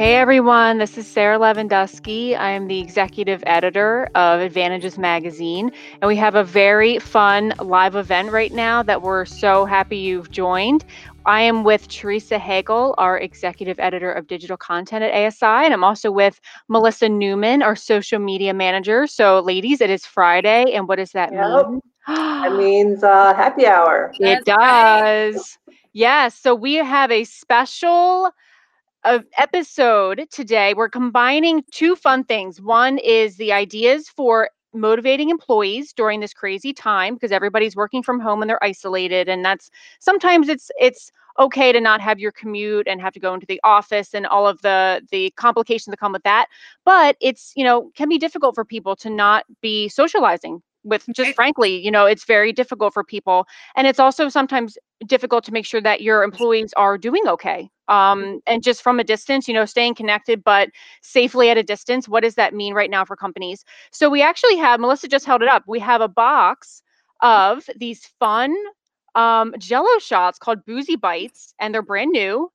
Hey everyone, this is Sarah Lewandowski. I am the executive editor of Advantages Magazine, and we have a very fun live event right now that we're so happy you've joined. I am with Teresa Hegel, our executive editor of digital content at ASI, and I'm also with Melissa Newman, our social media manager. So, ladies, it is Friday, and what does that Yep. mean? That means uh, happy hour. It That's right. does. Yes. So we have a special uh, episode today. We're combining two fun things. One is the ideas for motivating employees during this crazy time because everybody's working from home and they're isolated and that's sometimes it's it's okay to not have your commute and have to go into the office and all of the the complications that come with that but it's you know can be difficult for people to not be socializing with just frankly you know it's very difficult for people and it's also sometimes difficult to make sure that your employees are doing okay um, and just from a distance you know staying connected but safely at a distance what does that mean right now for companies? So we actually have melissa just held it up we have a box of these fun um, jello shots called boozy bites and they're brand new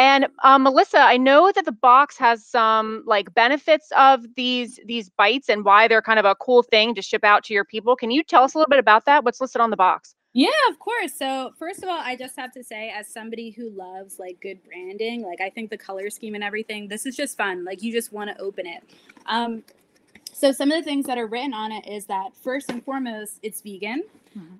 and um, melissa i know that the box has some like benefits of these these bites and why they're kind of a cool thing to ship out to your people can you tell us a little bit about that what's listed on the box Yeah, of course. So, first of all, I just have to say, as somebody who loves like good branding, like I think the color scheme and everything, this is just fun. Like you just want to open it. Um, so, some of the things that are written on it is that first and foremost, it's vegan.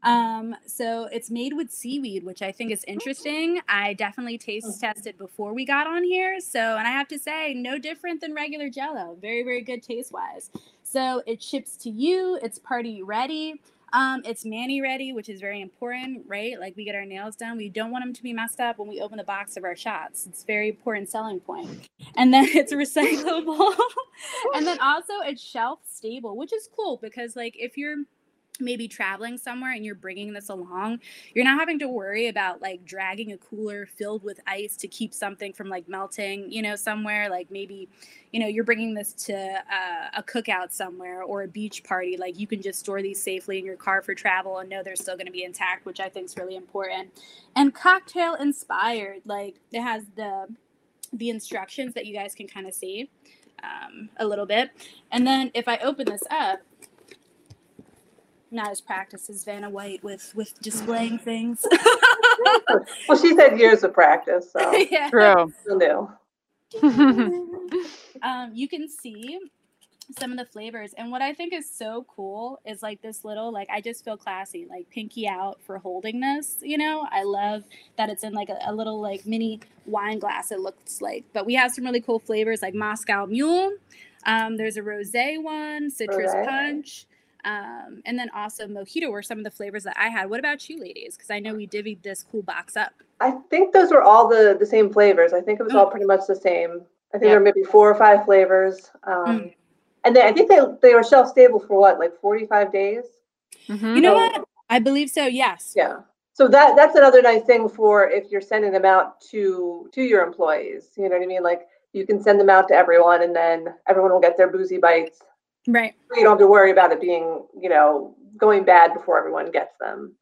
Um, so it's made with seaweed, which I think is interesting. I definitely taste tested before we got on here. So, and I have to say, no different than regular jello. Very, very good taste wise. So it ships to you, it's party ready. Um, it's mani ready, which is very important, right? Like we get our nails done. We don't want them to be messed up when we open the box of our shots. It's very important selling point. And then it's recyclable. and then also it's shelf stable, which is cool because like if you're maybe traveling somewhere and you're bringing this along, you're not having to worry about like dragging a cooler filled with ice to keep something from like melting, you know, somewhere like maybe, you know, you're bringing this to uh, a cookout somewhere or a beach party. Like you can just store these safely in your car for travel and know they're still going to be intact, which I think is really important. And cocktail inspired, like it has the the instructions that you guys can kind of see um, a little bit. And then if I open this up, not as practiced as Vanna White with with displaying things. Well, she's had years of practice, so yeah. true still new. um, you can see some of the flavors, and what I think is so cool is like this little like I just feel classy, like pinky out for holding this. You know, I love that it's in like a, a little like mini wine glass. It looks like, but we have some really cool flavors like Moscow Mule. Um, there's a rosé one, citrus Rosé. punch. Um, and then also mojito were some of the flavors that I had. What about you, ladies? Because I know we divvied this cool box up. I think those were all the the same flavors. I think it was all pretty much the same. I think Yeah. there were maybe four or five flavors. Um, Mm. And they, I think they they were shelf stable for what, like forty five days. Mhm. You know Oh. what? I believe so. Yes. Yeah. So that that's another nice thing for if you're sending them out to to your employees. You know what I mean? Like you can send them out to everyone, and then everyone will get their boozy bites. Right. You don't have to worry about it being, you know, going bad before everyone gets them.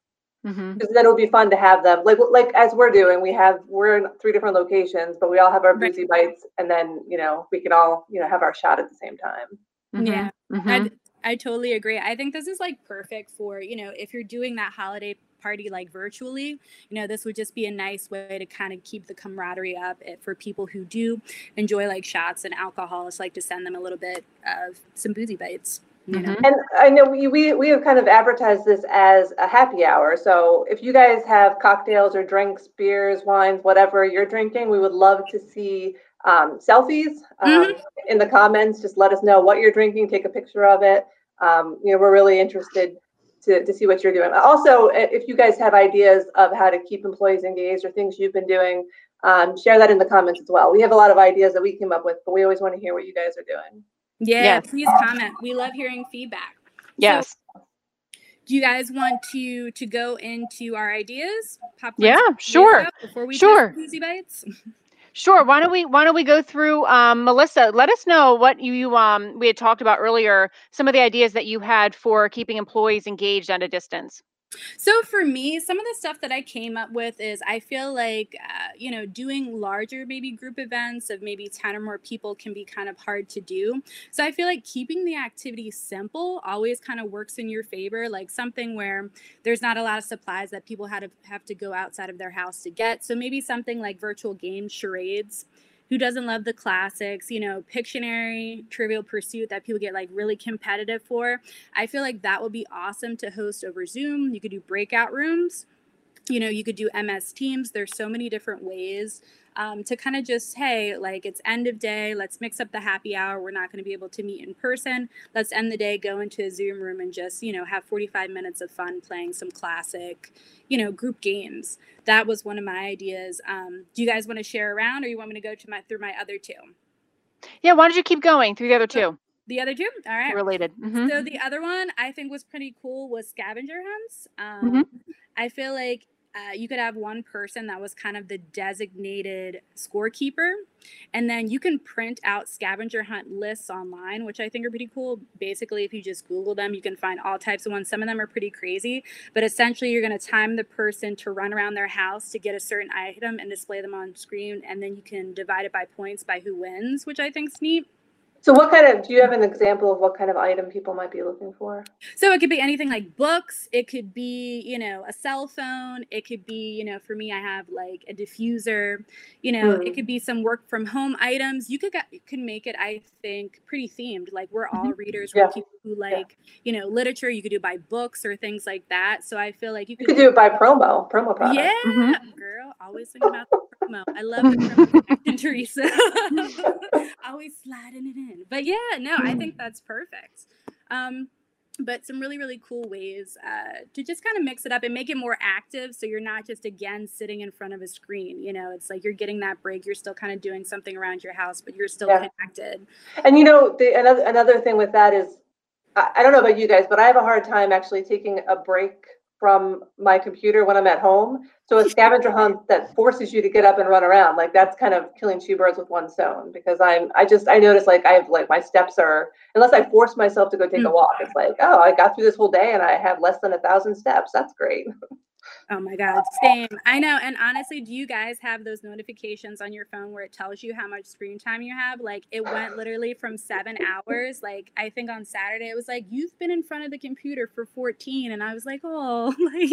Mhm. Because then it'll be fun to have them, like like as we're doing. We have we're in three different locations, but we all have our Right. boozy bites, and then you know we can all you know have our shot at the same time. Yeah. Mhm. I I totally agree. I think this is like perfect for, you know, if you're doing that holiday party like virtually, you know, this would just be a nice way to kind of keep the camaraderie up eh, for people who do enjoy like shots and alcohol. It's like to send them a little bit of some boozy bites. You know? Mhm. And I know we, we we have kind of advertised this as a happy hour. So if you guys have cocktails or drinks, beers, wines, whatever you're drinking, we would love to see um, selfies um, in the comments. Just let us know what you're drinking. Take a picture of it. Um, you know, we're really interested to, to see what you're doing. Also, if you guys have ideas of how to keep employees engaged or things you've been doing, um, share that in the comments as well. We have a lot of ideas that we came up with, but we always want to hear what you guys are doing. Yeah, Yes. please comment. We love hearing feedback. yes Do you guys want to to go into our ideas? Popcorn Yeah, sure. Before we Sure. taste bites. Sure. Why don't we why don't we go through um, Melissa, let us know what you, you um we had talked about earlier, some of the ideas that you had for keeping employees engaged at a distance. So for me, some of the stuff that I came up with is I feel like, uh, you know, doing larger maybe group events of maybe 10 or more people can be kind of hard to do. So I feel like keeping the activity simple always kind of works in your favor, like something where there's not a lot of supplies that people had to have to go outside of their house to get. So maybe something like virtual game charades who doesn't love the classics, you know, Pictionary, Trivial Pursuit that people get like really competitive for. I feel like that would be awesome to host over Zoom. You could do breakout rooms. You know, you could do MS Teams. There's so many different ways um, to kind of just, hey, like it's end of day, let's mix up the happy hour. We're not going to be able to meet in person. Let's end the day, go into a Zoom room and just, you know, have 45 minutes of fun playing some classic, you know, group games. That was one of my ideas. Um, do you guys want to share around or you want me to go to my through my other two? Yeah, why don't you keep going through the other two? The other two? All right. Related. Mhm. So the other one I think was pretty cool was scavenger hunts. Um, Mhm. I feel like uh, you could have one person that was kind of the designated scorekeeper, and then you can print out scavenger hunt lists online, which I think are pretty cool. Basically, if you just Google them, you can find all types of ones. Some of them are pretty crazy, but essentially, you're going to time the person to run around their house to get a certain item and display them on screen, and then you can divide it by points by who wins, which I think is neat. So what kind of, do you have an example of what kind of item people might be looking for? So it could be anything like books. It could be, you know, a cell phone. It could be, you know, for me, I have like a diffuser. You know, Mm. it could be some work from home items. You could get, you could make it, I think, pretty themed. Like we're all readers. We're Yeah. people who like, you know, literature. You could do it by books or things like that. So I feel like you You could. could do it by promo, promo product. yeah, Mhm. girl. Always thinking about the promo. I love the promo Teresa. always sliding it in. But yeah, no, I think that's perfect. Um, but some really really cool ways uh, to just kind of mix it up and make it more active so you're not just again sitting in front of a screen you know it's like you're getting that break you're still kind of doing something around your house but you're still Yeah. connected And you know, the another another thing with that is, I, I don't know about you guys, but I have a hard time actually taking a break from my computer when I'm at home. So a scavenger hunt that forces you to get up and run around, like that's kind of killing two birds with one stone. Because I'm, I just, I notice like I have like my steps are, unless I force myself to go take a Mm. walk, it's like, oh, I got through this whole day and I have less than a thousand steps. That's great. oh my god same i know and honestly do you guys have those notifications on your phone where it tells you how much screen time you have like it went literally from seven hours like i think on saturday it was like you've been in front of the computer for 14 and i was like oh like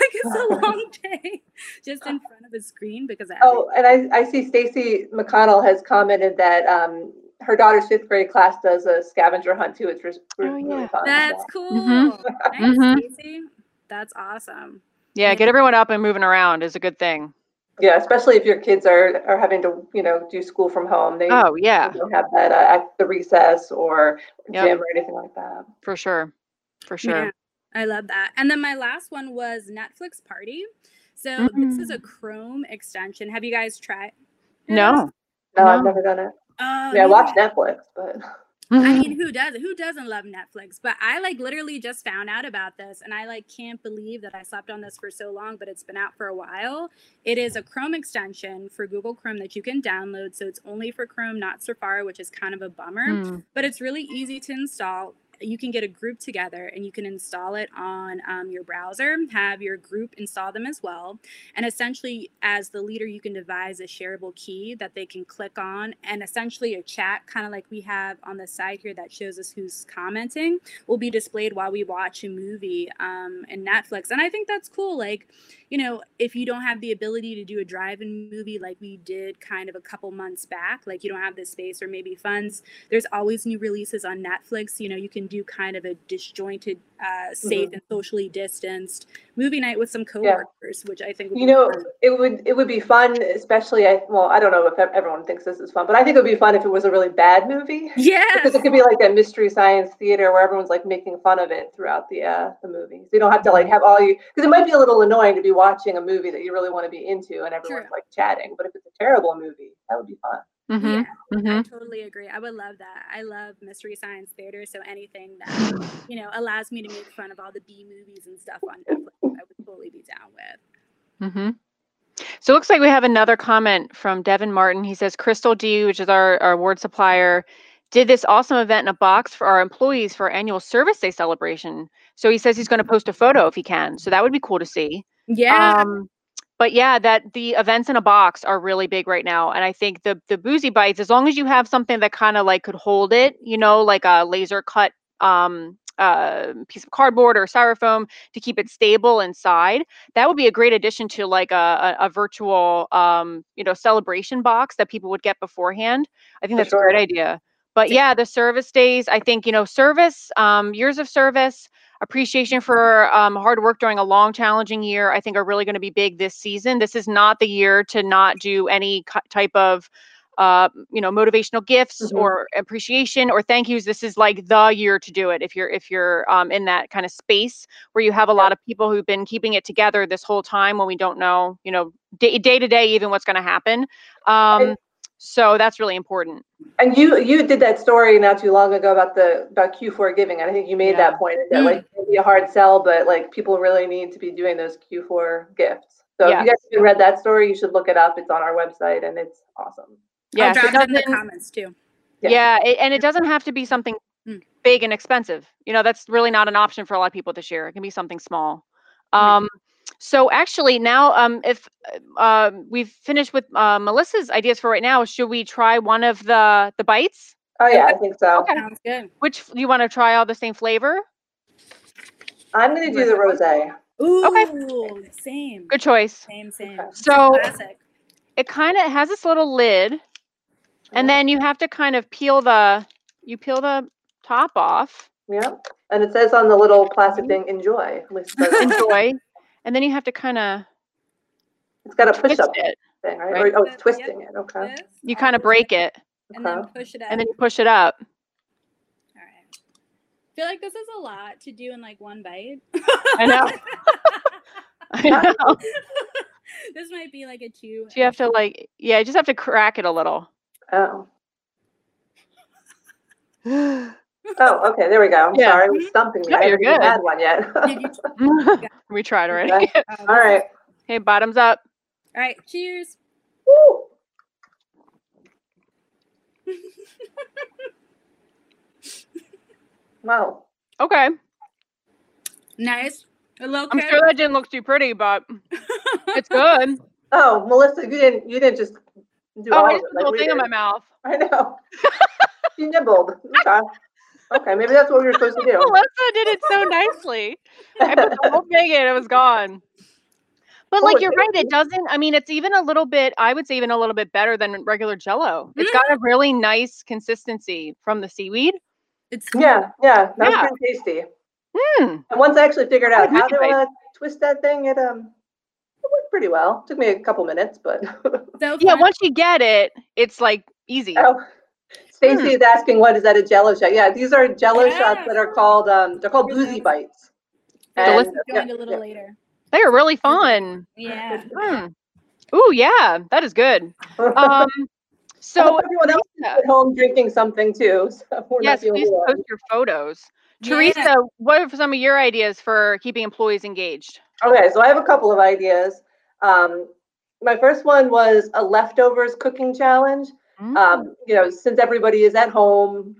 like it's a long day just in front of a screen because of Oh, and I, I see Stacy McConnell has commented that um, her daughter's fifth grade class does a scavenger hunt too. It's re- Oh, really yeah. fun. That's cool. Mhm. Thanks, Mhm. Stacey. That's awesome. Yeah, get everyone up and moving around is a good thing. Yeah, especially if your kids are, are having to, you know, do school from home. They Oh, yeah, don't have that uh, at the recess or Yep. gym or anything like that. for sure. For sure. Yeah, I love that. And then my last one was Netflix Party. So this is a Mm. Chrome extension. Have you guys tried? it? No. No, I've never done it. Oh, Yeah, I neither watch Netflix, but I mean, who does Who doesn't love Netflix? But I like literally just found out about this and I like can't believe that I slept on this for so long, but it's been out for a while. It is a Chrome extension for Google Chrome that you can download. So it's only for Chrome, not Safari, which is kind of a bummer, Mm. but it's really easy to install. You can get a group together and you can install it on um, your browser, have your group install them as well. And essentially, as the leader, you can devise a shareable key that they can click on. And essentially, a chat, kind of like we have on the side here that shows us who's commenting, will be displayed while we watch a movie um, in Netflix. And I think that's cool. Like, you know, if you don't have the ability to do a drive in movie like we did kind of a couple months back, like you don't have the space or maybe funds, there's always new releases on Netflix. You know, you can do kind of a disjointed, uh, safe Mhm. and socially distanced movie night with some coworkers, which I think would you be know, fun. it would it would be fun, especially. I well, I don't know if everyone thinks this is fun, but I think it would be fun if it was a really bad movie. Yeah, Because it could be like that mystery science theater where everyone's like making fun of it throughout the uh, the movie. So you don't have to like have all you because it might be a little annoying to be watching a movie that you really want to be into and everyone's True. like chatting. But if it's a terrible movie, that would be fun. Hmm Yeah, I hmm totally agree. I would love that. I love mystery science theater, so anything that you know allows me to make fun of all the B movies and stuff on Netflix, I would totally be down with. Mm-hmm. So it looks like we have another comment from Devin Martin. He says Crystal D, which is our, our award supplier, did this awesome event in a box for our employees for our annual service day celebration. So he says he's going to post a photo if he can. So that would be cool to see. Yeah. Um, but yeah, that the events in a box are really big right now, and I think the the boozy bites, as long as you have something that kind of like could hold it, you know, like a laser cut um uh, piece of cardboard or styrofoam to keep it stable inside. That would be a great addition to like a, a, a virtual, um, you know, celebration box that people would get beforehand. I think For that's a great idea. But yeah, the service days, I think, you know, service, um, years of service, appreciation for um, hard work during a long, challenging year, I think are really going to be big this season. This is not the year to not do any type of uh, you know, motivational gifts Mhm. or appreciation or thank yous. This is like the year to do it. If you're if you're um, in that kind of space where you have a lot of people who've been keeping it together this whole time when we don't know, you know, day day to day even what's going to happen. Um, so that's really important. And you you did that story not too long ago about the about Q4 giving, and I think you made Yeah. that point that like it can be a hard sell, but like people really need to be doing those Q4 gifts. So if you guys haven't read that story, you should look it up. It's on our website, and it's awesome. Yes, I'll it drop it in the comments too. Yeah. Yeah, it, and it doesn't have to be something Mm. big and expensive. You know, that's really not an option for a lot of people this year. It can be something small. Right. Um, so actually, now um, if uh, we've finished with uh, Melissa's ideas for right now, should we try one of the the bites? Oh yeah, I think so. Okay. Sounds good. Which you want to try all the same flavor? I'm gonna do the rosé. Ooh, okay. same. Good choice. Same, same. Okay. So Classic. it kind of has this little lid, and then you have to kind of peel the you peel the top off. Yeah, and it says on the little plastic thing, "Enjoy." At least it says- Enjoy, and then you have to kind of it's got a push twist up it. thing, right? right? Or, oh, it's twisting it. Okay. This, You kind of break it, and then Okay. push it up. and then you push it up. All right. I feel like this is a lot to do in like one bite. I know. I know. this might be like a two. So you have to like, yeah, you just have to crack it a little. Oh. Oh, okay. There we go. I'm Yeah. sorry, I was stumping me. No, I you're haven't even good. had one yet. We tried already. Okay. oh, All right. Hey, bottoms up. All right. Cheers. Woo. Wow. Okay. Nice. Hello, little I'm sure that didn't look too pretty, but it's good. Oh, Melissa, you didn't you didn't just do Oh, all I of just it put the whole we thing in my mouth. I know. you nibbled. Okay. Okay, maybe that's what we were supposed to do. Melissa did it so nicely. I put the whole thing in, it was gone. But Oh, like you're right, it doesn't. I mean, it's even a little bit. I would say even a little bit better than regular Jello. It's got a really nice consistency from the seaweed. It's yeah, yeah, that Yeah. was pretty tasty. Hmm. And once I actually figured out how to uh, twist that thing, it um it worked pretty well. Took me a couple minutes, but so Yeah, once you get it, it's like easy. oh. Stacy is asking, "What is that? A Jello shot?" Yeah, these are Jello shots that are called um, they're called Really? boozy bites. Delicious. And, yeah, Joined a little yeah. later. They are really fun. Yeah. Hmm. Ooh, yeah, that is good. Um, So so everyone else is at home drinking something too. So we're yes, not please ones. post your photos. Yeah. Teresa, what are some of your ideas for keeping employees engaged? Okay, so I have a couple of ideas. Um, my first one was a leftovers cooking challenge. Mm. Um, you know, since everybody is at home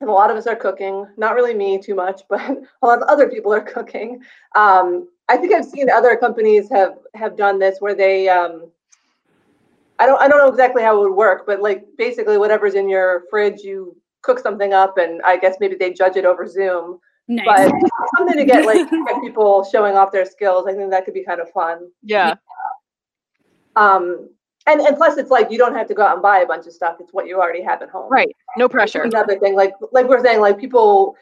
and a lot of us are cooking, not really me too much, but a lot of other people are cooking. Um, I think I've seen other companies have have done this where they um, I don't I don't know exactly how it would work, but like basically whatever's in your fridge, you cook something up and I guess maybe they judge it over Zoom. Nice. But something to get like get people showing off their skills. I think that could be kind of fun. yeah. Um, and and plus, it's like you don't have to go out and buy a bunch of stuff. It's what you already have at home. Right. No pressure. Another thing, like like we're saying, like people,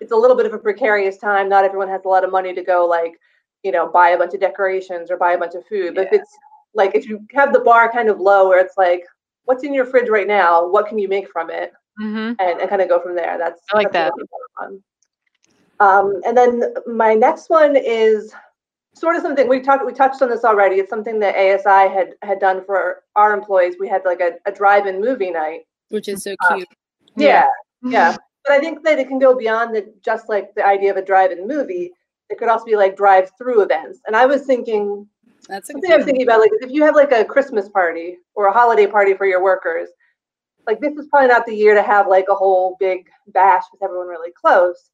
it's a little bit of a precarious time. Not everyone has a lot of money to go like, you know, buy a bunch of decorations or buy a bunch of food. But if it's like if you have the bar kind of low, where it's like, what's in your fridge right now? What can you make from it? hmm and, and kind of go from there. That's I like that's really. Um, and then my next one is sort of something we talked we touched on this already. It's something that ASI had had done for our employees. We had like a, a drive-in movie night. Which is so Uh, cute. Yeah, yeah. But I think that it can go beyond the just like the idea of a drive-in movie. It could also be like drive-through events. And I was thinking That's a good something I was thinking about like if you have like a Christmas party or a holiday party for your workers, like this is probably not the year to have like a whole big bash with everyone really close.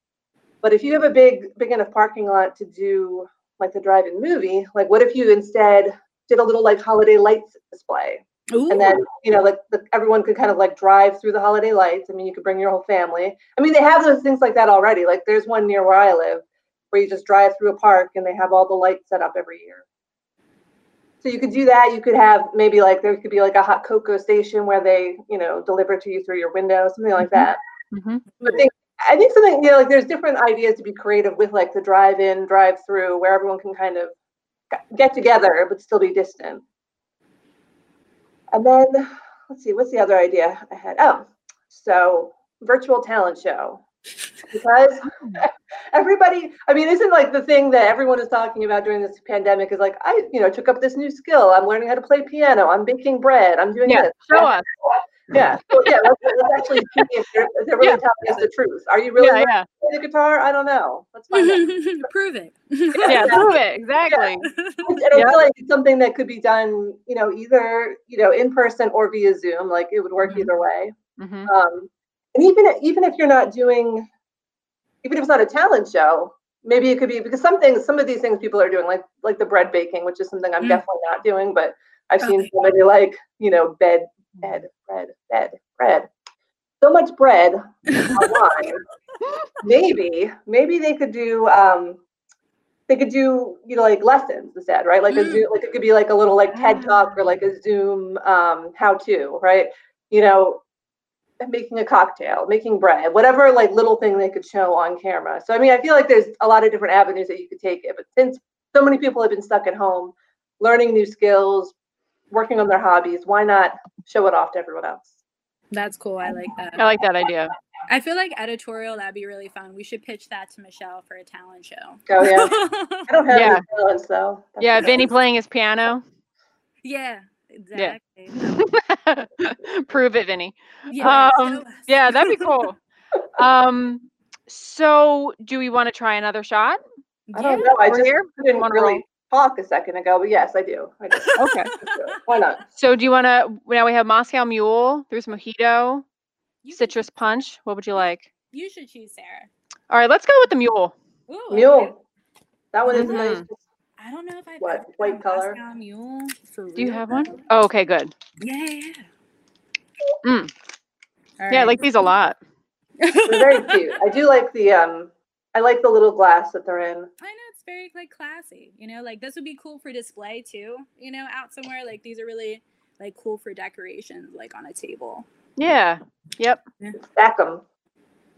But if you have a big, big enough parking lot to do like the drive-in movie, like what if you instead did a little like holiday lights display? Ooh. And then, you know, like the, everyone could kind of like drive through the holiday lights. I mean, you could bring your whole family. I mean, they have those things like that already. Like there's one near where I live where you just drive through a park and they have all the lights set up every year. So you could do that. You could have maybe like there could be like a hot cocoa station where they, you know, deliver to you through your window, something like Mhm. that. Mhm. I think I think something, you know, like there's different ideas to be creative with like the drive-in, drive-through, where everyone can kind of get together but still be distant. And then let's see, what's the other idea I had? Oh, so virtual talent show. Because everybody, I mean, isn't like the thing that everyone is talking about during this pandemic is like, I, you know, took up this new skill. I'm learning how to play piano. I'm baking bread. I'm doing Yeah, this. show us. Yeah. So, yeah, let's, let's actually if they're, if they're really Yeah. telling us the truth. Are you really Yeah, yeah, to play the guitar? I don't know. Let's find out. Prove it. yeah. Prove it exactly. And I Yeah. feel like it's something that could be done, you know, either you know in person or via Zoom. Like it would work Mhm. either way. Mhm. Um, and even even if you're not doing, even if it's not a talent show, maybe it could be because some things, some of these things people are doing, like like the bread baking, which is something I'm Mm. definitely not doing. But I've seen Okay. somebody like you know bed bed bread bed bread. So much bread online. maybe maybe they could do um they could do you know like lessons instead right like a Mm. zoom like it could be like a little like ted talk or like a zoom um how to right you know making a cocktail making bread whatever like little thing they could show on camera so i mean i feel like there's a lot of different avenues that you could take it but since so many people have been stuck at home learning new skills working on their hobbies why not show it off to everyone else That's cool. I like that. I like that idea. I feel like editorial that'd be really fun. We should pitch that to Michelle for a talent show. oh yeah i don't have Yeah. any talents though That's Yeah, okay. Vinny playing his piano. yeah, exactly. Prove it, Vinny. Yeah, Um. Yeah, that'd be cool. Um, so do we want to try another shot? I don't Yeah. know. I We're just here? couldn't Wanna really roll? Talk a second ago, but yes, I do. I do. Okay. Do. Why not? So do you want to? Now we have Moscow Mule. There's mojito, You citrus choose- punch. What would you like? You should choose Sarah. All right, let's go with the mule. Ooh, okay. Mule. That one is a nice. Mhm. I don't know if I've What, white done color? Moscow Mule for Do you have one? Oh, okay, good. Yeah, yeah. yeah. Mm. All Yeah, I like these a lot. They're very cute. I do like the um. I like the little glass that they're in. I know it's very like classy. You know, like this would be cool for display too. You know, out somewhere like these are really like cool for decorations, like on a table. Yeah. Yep. Stack them.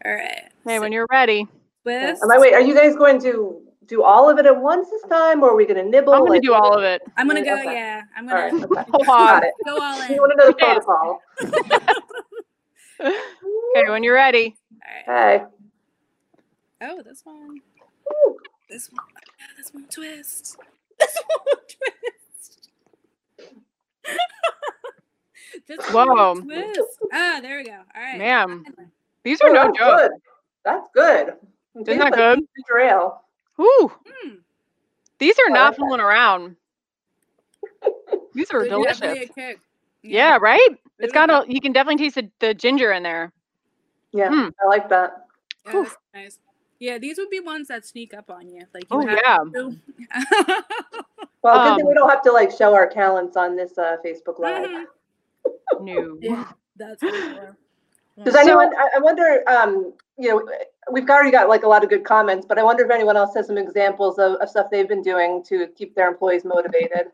All right. Hey, when you're ready, Twist. Am I wait? Are you guys going to do all of it at once this time, or are we going to nibble? I'm gonna do all of it. I'm gonna go. Okay. Yeah, I'm All right. gonna Okay. Hold Got on. it. go all in. You want to know the protocol? Okay, when you're ready. All right. Hey. Oh, this one. Ooh. This one. Yeah, this one twist. This one twist. this Whoa. one twist. Ah, there we go. All right. Ma'am. These are Oh, no that's joke. good. That's good. It Isn't that like good? ginger ale. Ooh, Mm, these are I not like that. fooling around. These are there's delicious. definitely a kick. Yeah, right? There's It's got a a, you can definitely taste the, the ginger in there. Yeah, Mm. I like that. Yeah, nice. Yeah, these would be ones that sneak up on you. Like you Oh, have yeah. to. Well, good thing Um, we don't have to like show our talents on this uh, Facebook Live. Mhm. No. Yeah, that's for. Does Yeah. anyone? I, I wonder. Um, you know, we've already got like a lot of good comments, but I wonder if anyone else has some examples of, of stuff they've been doing to keep their employees motivated.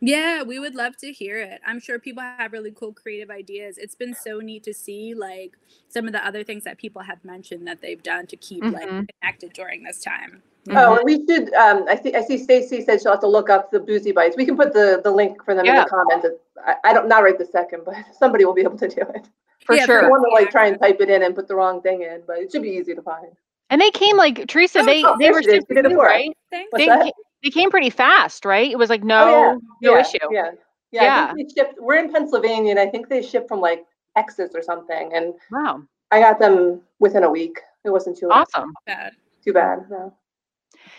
Yeah, we would love to hear it. I'm sure people have really cool creative ideas. It's been so neat to see like some of the other things that people have mentioned that they've done to keep Mhm. like connected during this time. Oh, and we should. Um, I see. I see. Stacy said she'll have to look up the Boozy Bites. We can put the the link for them in the comments. I, I don't not right this second, but somebody will be able to do it. For Yeah, for I sure. want to like try and type it in and put the wrong thing in, but it should be easy to find. And they came like Teresa. Oh, They oh, they were she is. super She did it quick, for us. right? Thanks. They, that? ca- they came pretty fast, right? It was like oh, no Oh, no yeah, issue. Yeah. Yeah. I think they shipped. We're in Pennsylvania, and I think they shipped from like Texas or something, and Wow, I got them within a week. It wasn't too awesome. Bad. too bad. No.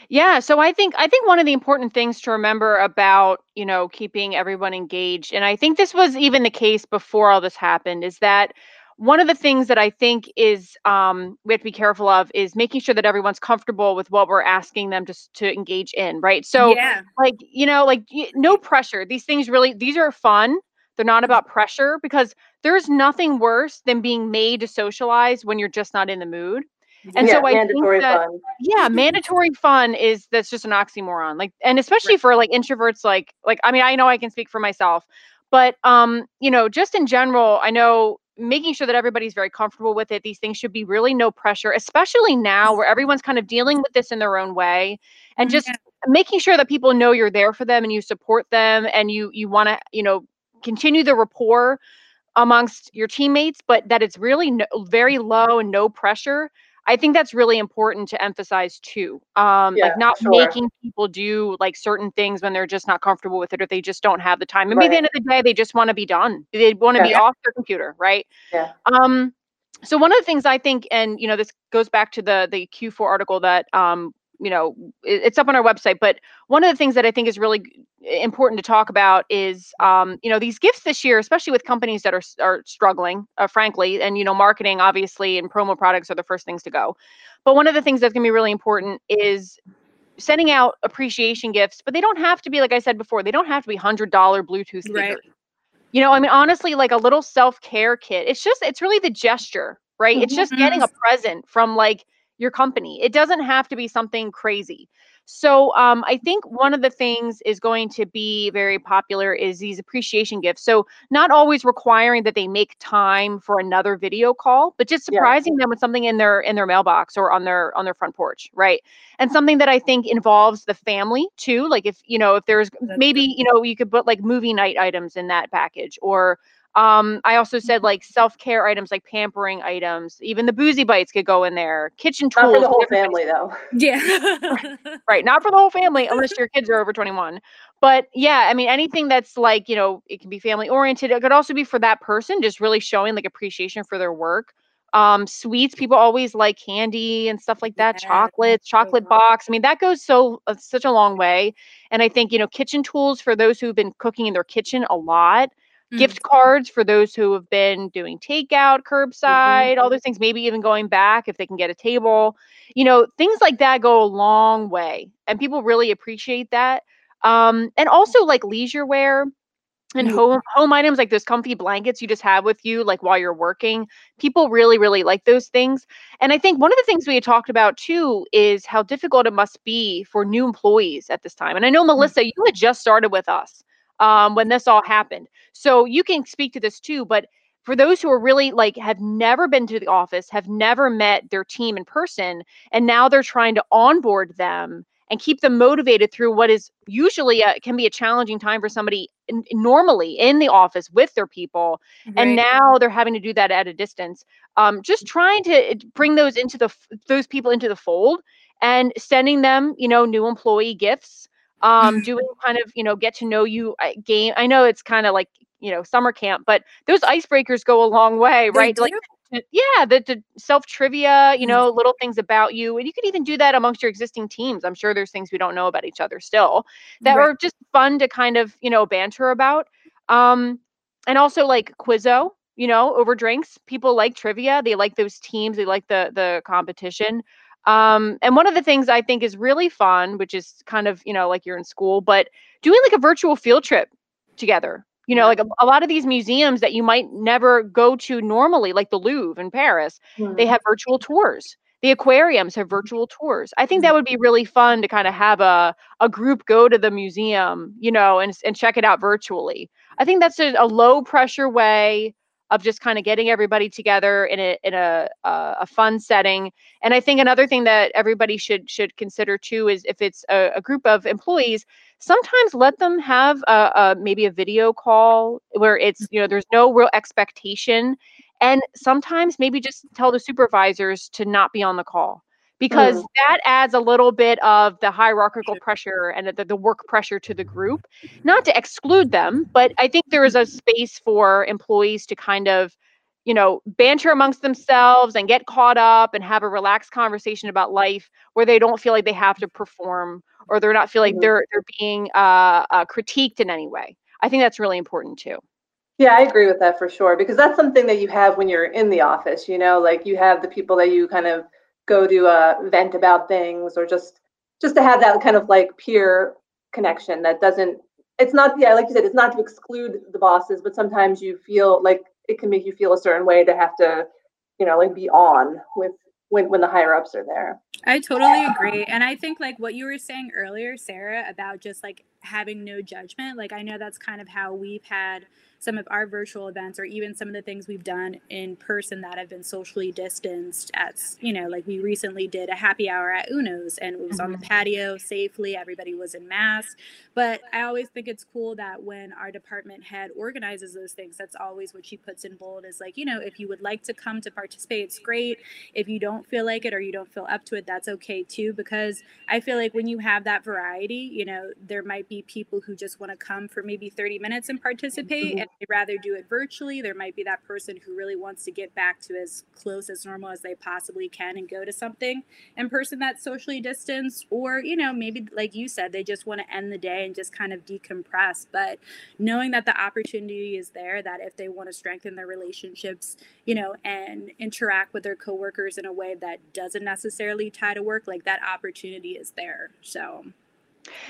Yeah, so I think I think one of the important things to remember about, you know, keeping everyone engaged, and I think this was even the case before all this happened, is that one of the things that I think is um, we have to be careful of is making sure that everyone's comfortable with what we're asking them to to engage in, right? So, yeah. like you know, like no pressure. These things really these are fun. They're not about pressure because there's nothing worse than being made to socialize when you're just not in the mood. And yeah, so I mandatory think that fun. yeah, mandatory fun is that's just an oxymoron. Like and especially Right. for like introverts like like I mean I know I can speak for myself, but um you know, just in general, I know making sure that everybody's very comfortable with it. These things should be really no pressure, especially now where mm-hmm. everyone's kind of dealing with this in their own way and mm, just Yeah. making sure that people know you're there for them and you support them and you you want to, you know, continue the rapport amongst your teammates, but that it's really no, very low and no pressure. I think that's really important to emphasize too. Um, Yeah, like not sure. making people do like certain things when they're just not comfortable with it or they just don't have the time. Maybe at the end of the day, they just want to be done. They want to be off their computer, right? Yeah. Um, so one of the things I think, and you know, this goes back to the the Q4 article that um, you know, it's up on our website. But one of the things that I think is really important to talk about is, um, you know, these gifts this year, especially with companies that are are struggling, uh, frankly, and you know, marketing obviously and promo products are the first things to go. But one of the things that's going to be really important is sending out appreciation gifts, but they don't have to be, like I said before, they don't have to be hundred dollar Bluetooth speakers. Right. You know, I mean, honestly, like a little self care kit. It's just, it's really the gesture, right? It's just getting a present from like your company. It doesn't have to be something crazy. So, um, I think one of the things is going to be very popular is these appreciation gifts. So, not always requiring that they make time for another video call, but just Yeah. surprising them with something in their in their mailbox or on their on their front porch, right? And something that I think involves the family too. Like if you know if there's maybe you know you could put like movie night items in that package or um i also said like self-care items like pampering items even the boozy bites could go in there kitchen tools Not for the whole everybody's- family though. Yeah. right not for the whole family unless your kids are over 21 but yeah i mean anything that's like you know it can be family oriented it could also be for that person just really showing like appreciation for their work. Um sweets people always like candy and stuff like that Yeah, chocolates chocolate so- box i mean that goes so uh, such a long way. And i think you know kitchen tools for those who've been cooking in their kitchen a lot Mm. gift cards for those who have been doing takeout, curbside, all those things, maybe even going back if they can get a table. You know, things like that go a long way. And people really appreciate that. Um, and also like leisure wear and Mm. home home items like those comfy blankets you just have with you like while you're working. People really, really like those things. And I think one of the things we had talked about too is how difficult it must be for new employees at this time. And I know Melissa, you had just started with us um, when this all happened. So you can speak to this too, but for those who are really like have never been to the office, have never met their team in person, and now they're trying to onboard them and keep them motivated through what is usually a, can be a challenging time for somebody in, normally in the office with their people and now they're having to do that at a distance um, just trying to bring those into the those people into the fold and sending them you know new employee gifts um, doing kind of you know get to know you game i know it's kind of like you know summer camp but those icebreakers go a long way right? Like yeah the, the self trivia you Mhm. know little things about you and you could even do that amongst your existing teams. I'm sure there's things we don't know about each other still that Right. are just fun to kind of you know banter about um and also like quizzo you know over drinks people like trivia they like those teams they like the the competition um and one of the things i think is really fun which is kind of you know like you're in school but doing like a virtual field trip together you know Yeah. like a, a lot of these museums that you might never go to normally like the louvre in paris they mm. have virtual tours. The aquariums have mm. virtual tours. I think mm. that would be really fun to kind of have a, a group go to the museum you know and, and check it out virtually. I think that's a, a low pressure way of just kind of getting everybody together in a in a uh, a fun setting. And i think another thing that everybody should should consider too is if it's a, a group of employees sometimes let them have a, a maybe a video call where it's you know there's no real expectation. And sometimes maybe just tell the supervisors to not be on the call because Mm. that adds a little bit of the hierarchical pressure. and the, the work pressure to the group. Not to exclude them but i think there is a space for employees to kind of you know banter amongst themselves and get caught up and have a relaxed conversation about life where they don't feel like they have to perform or they're not feel like they're they're being uh, uh critiqued in any way. I think that's really important too. Yeah, I agree with that for sure because that's something that you have when you're in the office, you know, like you have the people that you kind of go to uh, vent about things or just just to have that kind of like peer connection that doesn't it's not yeah like you said it's not to exclude the bosses but sometimes you feel like it can make you feel a certain way to have to you know like be on with when when the higher ups are there. I totally agree and i think like what you were saying earlier sarah about just like having no judgment like i know that's kind of how we've had some of our virtual events or even some of the things we've done in person that have been socially distanced at you know like we recently did a happy hour at uno's and it was mm-hmm. on the mm-hmm. patio safely everybody was in masks but i always think it's cool that when our department head organizes those things that's always what she puts in bold is like you know if you would like to come to participate it's great if you don't feel like it or you don't feel up to it that's okay too because i feel like when you have that variety you know there might be people who just want to come for maybe 30 minutes and participate mm-hmm. and they'd rather do it virtually. There might be that person who really wants to get back to as close as normal as they possibly can and go to something in person that's socially distanced. Or, you know, maybe like you said, they just want to end the day and just kind of decompress. But knowing that the opportunity is there, that if they want to strengthen their relationships, you know, and interact with their coworkers in a way that doesn't necessarily tie to work, like that opportunity is there. So,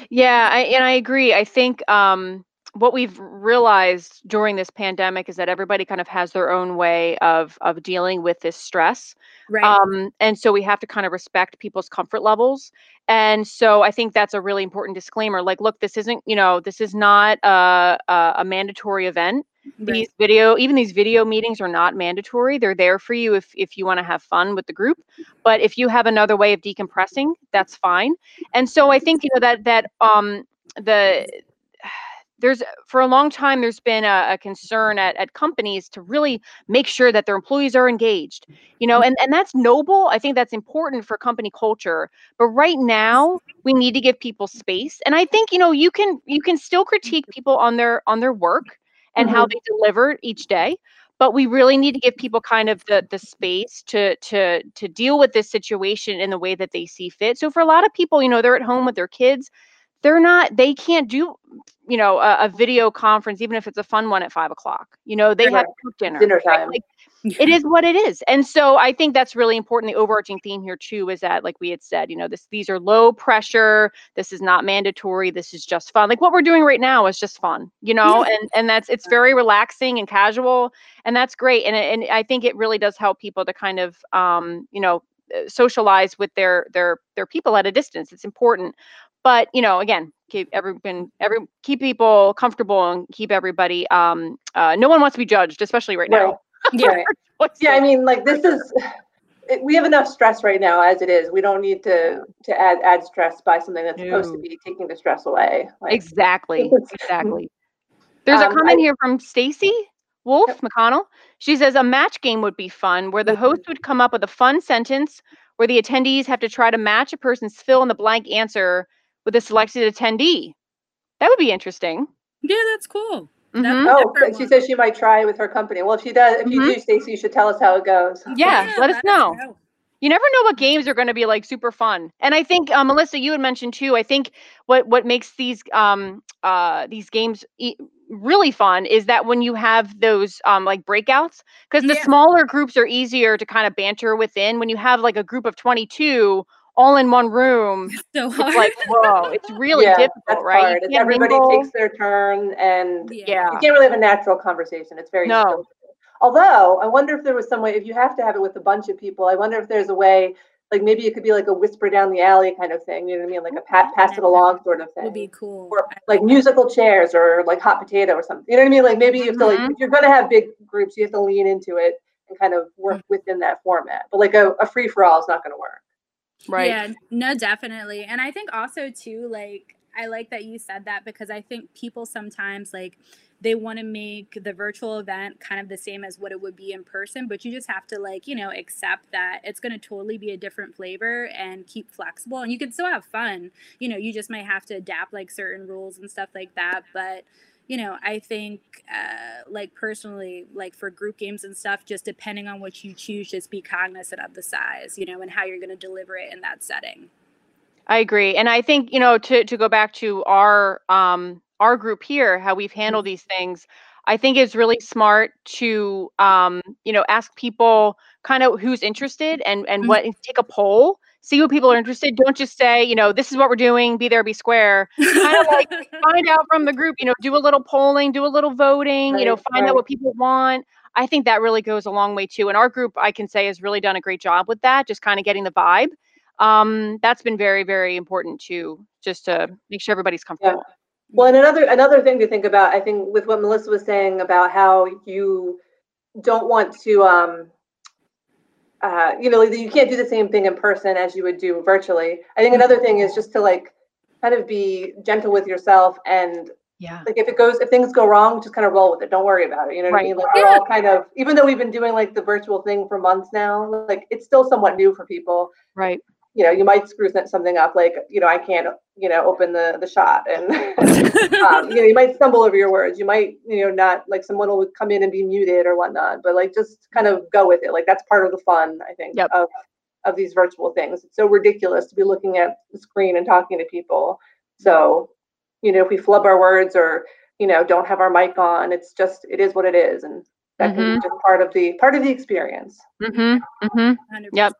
yeah, I, and I agree. I think um, what we've realized during this pandemic is that everybody kind of has their own way of of dealing with this stress right um and so we have to kind of respect people's comfort levels and so i think that's a really important disclaimer like look this isn't you know this is not a a, a mandatory event right. these video even these video meetings are not mandatory they're there for you if if you want to have fun with the group but if you have another way of decompressing that's fine and so i think you know that that um the there's for a long time there's been a, a, concern at, at companies to really make sure that their employees are engaged you know and, and that's noble i think that's important for company culture but right now we need to give people space and i think you know you can you can still critique people on their on their work and mm-hmm. how they deliver each day but we really need to give people kind of the the space to to to deal with this situation in the way that they see fit so for a lot of people you know they're at home with their kids they're not they can't do you know a, a, video conference even if it's a fun one at five o'clock you know they have dinner dinner time right? like, it is what it is. And so i think that's really important the overarching theme here too is that like we had said you know this these are low pressure this is not mandatory this is just fun. Like what we're doing right now is just fun you know and and that's it's very relaxing and casual and that's great and and i think it really does help people to kind of um you know socialize with their their their people at a distance. It's important but you know again keep everyone every keep people comfortable and keep everybody um uh, no one wants to be judged especially right, right. now yeah. yeah i mean like this is it, we have enough stress right now as it is. We don't need to to add add stress by something that's no. supposed to be taking the stress away like, exactly exactly. There's um, a comment I, here from stacy wolf yep. mcconnell. She says a match game would be fun where the host would come up with a fun sentence where the attendees have to try to match a person's fill in the blank answer with a selected attendee. That would be interesting. Yeah, that's cool. Mm-hmm. oh, she says she might try with her company. Well, if she does, if mm-hmm. you do, Stacy, you should tell us how it goes. Yeah, yeah let us know. know. You never know what games are going to be like super fun. And I think uh, Melissa, you had mentioned too. I think what what makes these um uh these games e- really fun is that when you have those um like breakouts because the yeah. smaller groups are easier to kind of banter within when you have like a group of 22 all in one room. so hard. It's like, whoa, it's really yeah, difficult, right? everybody mingle. takes their turn and yeah. you can't really have a natural conversation. It's very no. Although I wonder if there was some way, if you have to have it with a bunch of people, I wonder if there's a way, like maybe it could be like a whisper down the alley kind of thing. You know what I mean? Like a pat, pass it along sort of thing. Would be cool. Or like musical chairs or like hot potato or something. You know what I mean? Like maybe you have to like, mm-hmm. if you're going to have big groups, you have to lean into it and kind of work mm. within that format. But like a, a free for all is not going to work. Right. Yeah, no, definitely. And I think also too, like I like that you said that because I think people sometimes like they want to make the virtual event kind of the same as what it would be in person, but you just have to like, you know, accept that it's going to totally be a different flavor and keep flexible and you can still have fun. You know, you just might have to adapt like certain rules and stuff like that, but you know, I think, uh, like personally, like for group games and stuff, just depending on what you choose, just be cognizant of the size, you know, and how you're going to deliver it in that setting. I agree, and I think you know to to go back to our um our group here, how we've handled mm-hmm. these things. I think it's really smart to, um, you know, ask people kind of who's interested and and Mhm. what take a poll, see what people are interested. Don't just say, you know, this is what we're doing, be there, be square. Kind of like find out from the group, you know, do a little polling, do a little voting, you know, find right. out what people want. I think that really goes a long way too. And our group, I can say, has really done a great job with that, just kind of getting the vibe. Um, that's been very, very important too, just to make sure everybody's comfortable. Yeah. Well, and another another thing to think about, I think, with what Melissa was saying about how you don't want to, um, uh, you know, you can't do the same thing in person as you would do virtually. I think another thing is just to like kind of be gentle with yourself and Yeah. like if it goes if things go wrong, just kind of roll with it. Don't worry about it. You know what Right. I mean? Like we're all kind of even though we've been doing like the virtual thing for months now, like it's still somewhat new for people Right. You know, you might screw something up, like, you know, I can't, you know, open the, the shot and, um, you know, you might stumble over your words. You might, you know, not, like someone will come in and be muted or whatnot, but like, just kind of go with it. Like, that's part of the fun, I think, Yep. of, of these virtual things. It's so ridiculous to be looking at the screen and talking to people. So, you know, if we flub our words or, you know, don't have our mic on, it's just, it is what it is. And that can be just part of the, part of the experience. Mm-hmm. Mm-hmm. Yep.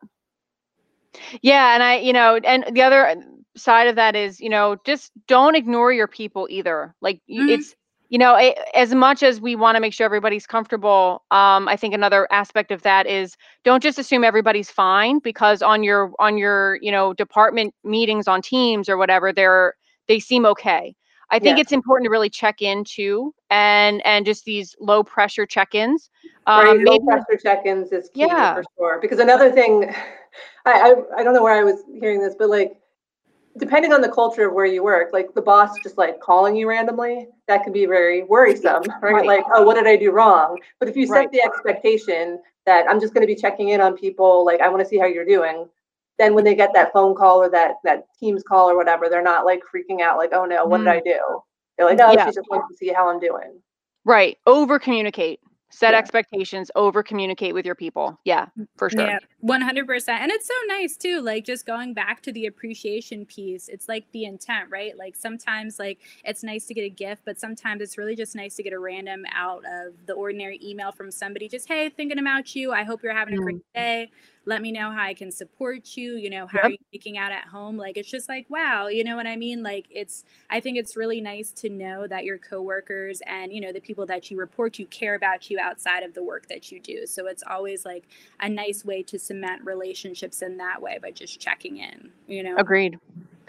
Yeah, and I, you know, and the other side of that is, you know, just don't ignore your people either. Like Mhm. it's, you know, a- as much as we want to make sure everybody's comfortable, um, I think another aspect of that is don't just assume everybody's fine because on your on your, you know, department meetings on Teams or whatever, they're they seem okay. I think Yeah. it's important to really check in too, and and just these low pressure check-ins. Right, Um, low maybe pressure check-ins is key Yeah. for sure. Because another thing, I, I I don't know where I was hearing this, but like depending on the culture of where you work, like the boss just like calling you randomly, that can be very worrisome, right? Right. Like, oh, what did I do wrong? But if you set Right. the expectation that I'm just going to be checking in on people, like I want to see how you're doing, then when they get that phone call or that that Teams call or whatever, they're not like freaking out, like, oh no, what Mm. did I do? They're like, oh, Yeah. she just wants to see how I'm doing. Right. Over communicate. Set Yeah. expectations, over communicate with your people. Yeah, for sure. Yeah, one hundred percent, and it's so nice too. Like just going back to the appreciation piece, it's like the intent, right? Like sometimes, like it's nice to get a gift, but sometimes it's really just nice to get a random out of the ordinary email from somebody. Just hey, thinking about you. I hope you're having a Mm. great day. Let me know how I can support you. You know, how Yep. are you making out at home? Like it's just like wow, you know what I mean? Like it's. I think it's really nice to know that your coworkers and you know the people that you report to care about you outside of the work that you do. So it's always like a nice way to cement relationships in that way by just checking in. You know. Agreed.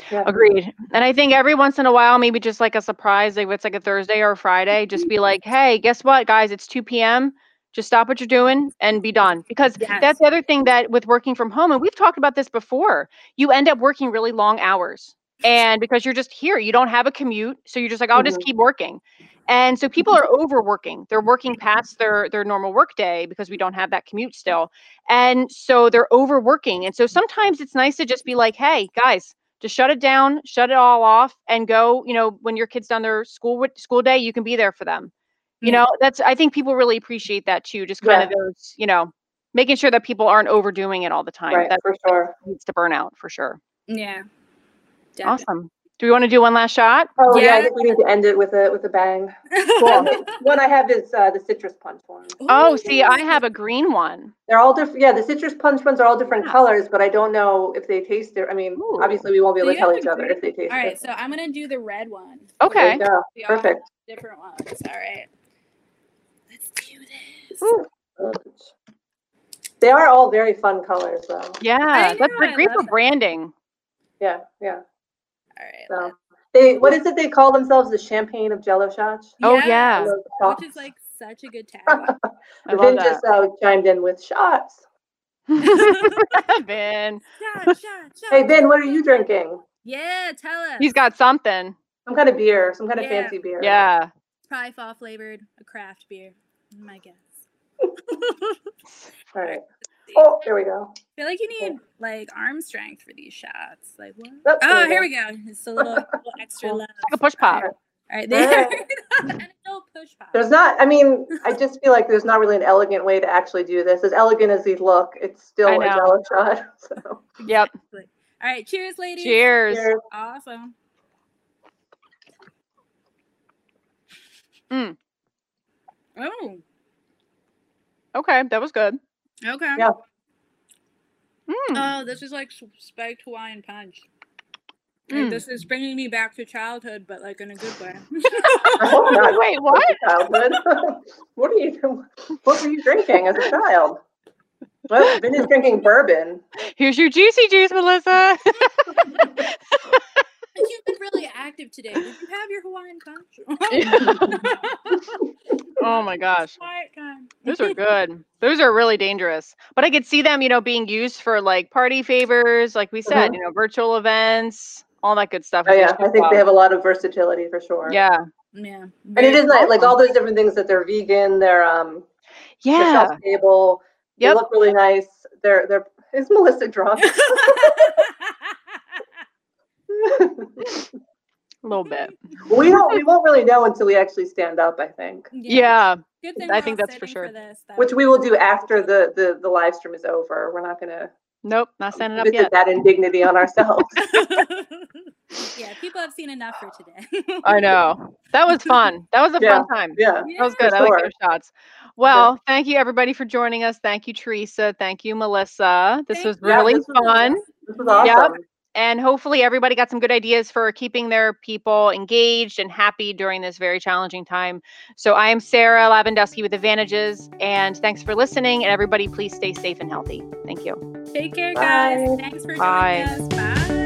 Yeah. Agreed. And I think every once in a while, maybe just like a surprise, if it's like a Thursday or a Friday, just mm-hmm. be like, hey, guess what, guys? It's 2 p.m. Just stop what you're doing and be done. Because Yes. that's the other thing that with working from home, and we've talked about this before, you end up working really long hours. And because you're just here, you don't have a commute. So you're just like, I'll just mm-hmm. keep working. And so people are overworking. They're working past their their normal work day because we don't have that commute still. And so they're overworking. And so sometimes it's nice to just be like, hey, guys, just shut it down, shut it all off, and go. You know, when your kids done their school school day, you can be there for them. You know, that's I think people really appreciate that too. Just kind of those, you know, making sure that people aren't overdoing it all the time. Right, that for sure. leads to burnout for sure. Yeah. Definitely. Awesome. Do we want to do one last shot? Oh yeah, I think we need to end it with a with a bang. Cool. one I have is uh, the citrus punch one. Oh, Ooh. see, I have a green one. They're all different. Yeah, the citrus punch ones are all different Yeah. colors, but I don't know if they taste it. I mean, Ooh. obviously we won't be able So to tell each a other if they taste All right, it. so I'm gonna do the red one. There Okay. you go. We all have Perfect. Different ones. All right. Let's do this. Ooh. They are all very fun colors, though. Yeah, I that's know, great I great for branding. Yeah, yeah. All right. So they, what is it they call themselves? The champagne of Jello shots. Oh yeah, love Which is like such a good tagline. I Vin just uh, chimed in with shots. that. Ben, shot, shot, shot. Hey Ben, what are you drinking? Yeah, tell us. he's got something. Some kind of beer, some kind of fancy beer. Yeah. It's probably fall flavored, a craft beer. My guess. All right. Oh, there we go. I feel like you oh. need like arm strength for these shots. Like what? Oh, Oh, here we go. It's a little, little extra Cool. love. Like a push pop. All right, there. Alright. and push pop. There's not, I mean, I just feel like there's not really an elegant way to actually do this. As elegant as these look, it's still a know. jello shot. So, Yep. All right, cheers, ladies. Cheers. cheers. Awesome. Mm. Oh. Okay, that was good. Okay. Yeah. Mm. Oh, this is like spiked Hawaiian punch. Like, Mm. This is bringing me back to childhood, but like in a good way. I hope. Wait, what? Childhood. what are you? What were you drinking as a child? Well, Vin is drinking bourbon. Here's your juicy juice, Melissa. You've been really active today. Did you have your Hawaiian punch? oh my gosh. Quiet time. Those are good. Those are really dangerous. But I could see them, you know, being used for like party favors, like we said, Mhm. you know, virtual events, all that good stuff. Oh yeah, I think they have a lot of versatility for sure. Yeah. Yeah. And it Very is like, like all those different things that they're vegan, they're um they're Yeah. shelf stable, they look really nice. They're they're is Melissa drunk? A little bit. we don't we won't really know until we actually stand up, I think. Yeah. Good thing I think that's for sitting sure. this, that Which we will do after the the, the live stream is over. We're not gonna Nope, not standing up yet. that indignity on ourselves. yeah, people have seen enough for today. I know. That was fun. That was a Yeah. fun time. yeah. That was for good. I like sure. those shots. Well, thank you everybody for joining us. Thank you, Teresa. Thank you, Melissa. This Thank was you. Yeah, really this was fun. This was Yep. Awesome. And hopefully everybody got some good ideas for keeping their people engaged and happy during this very challenging time. So I am Sarah Lavandowski with Advantages, and thanks for listening. And everybody, please stay safe and healthy. Thank you. Take care, guys. Bye. Thanks for Bye. joining us. Bye.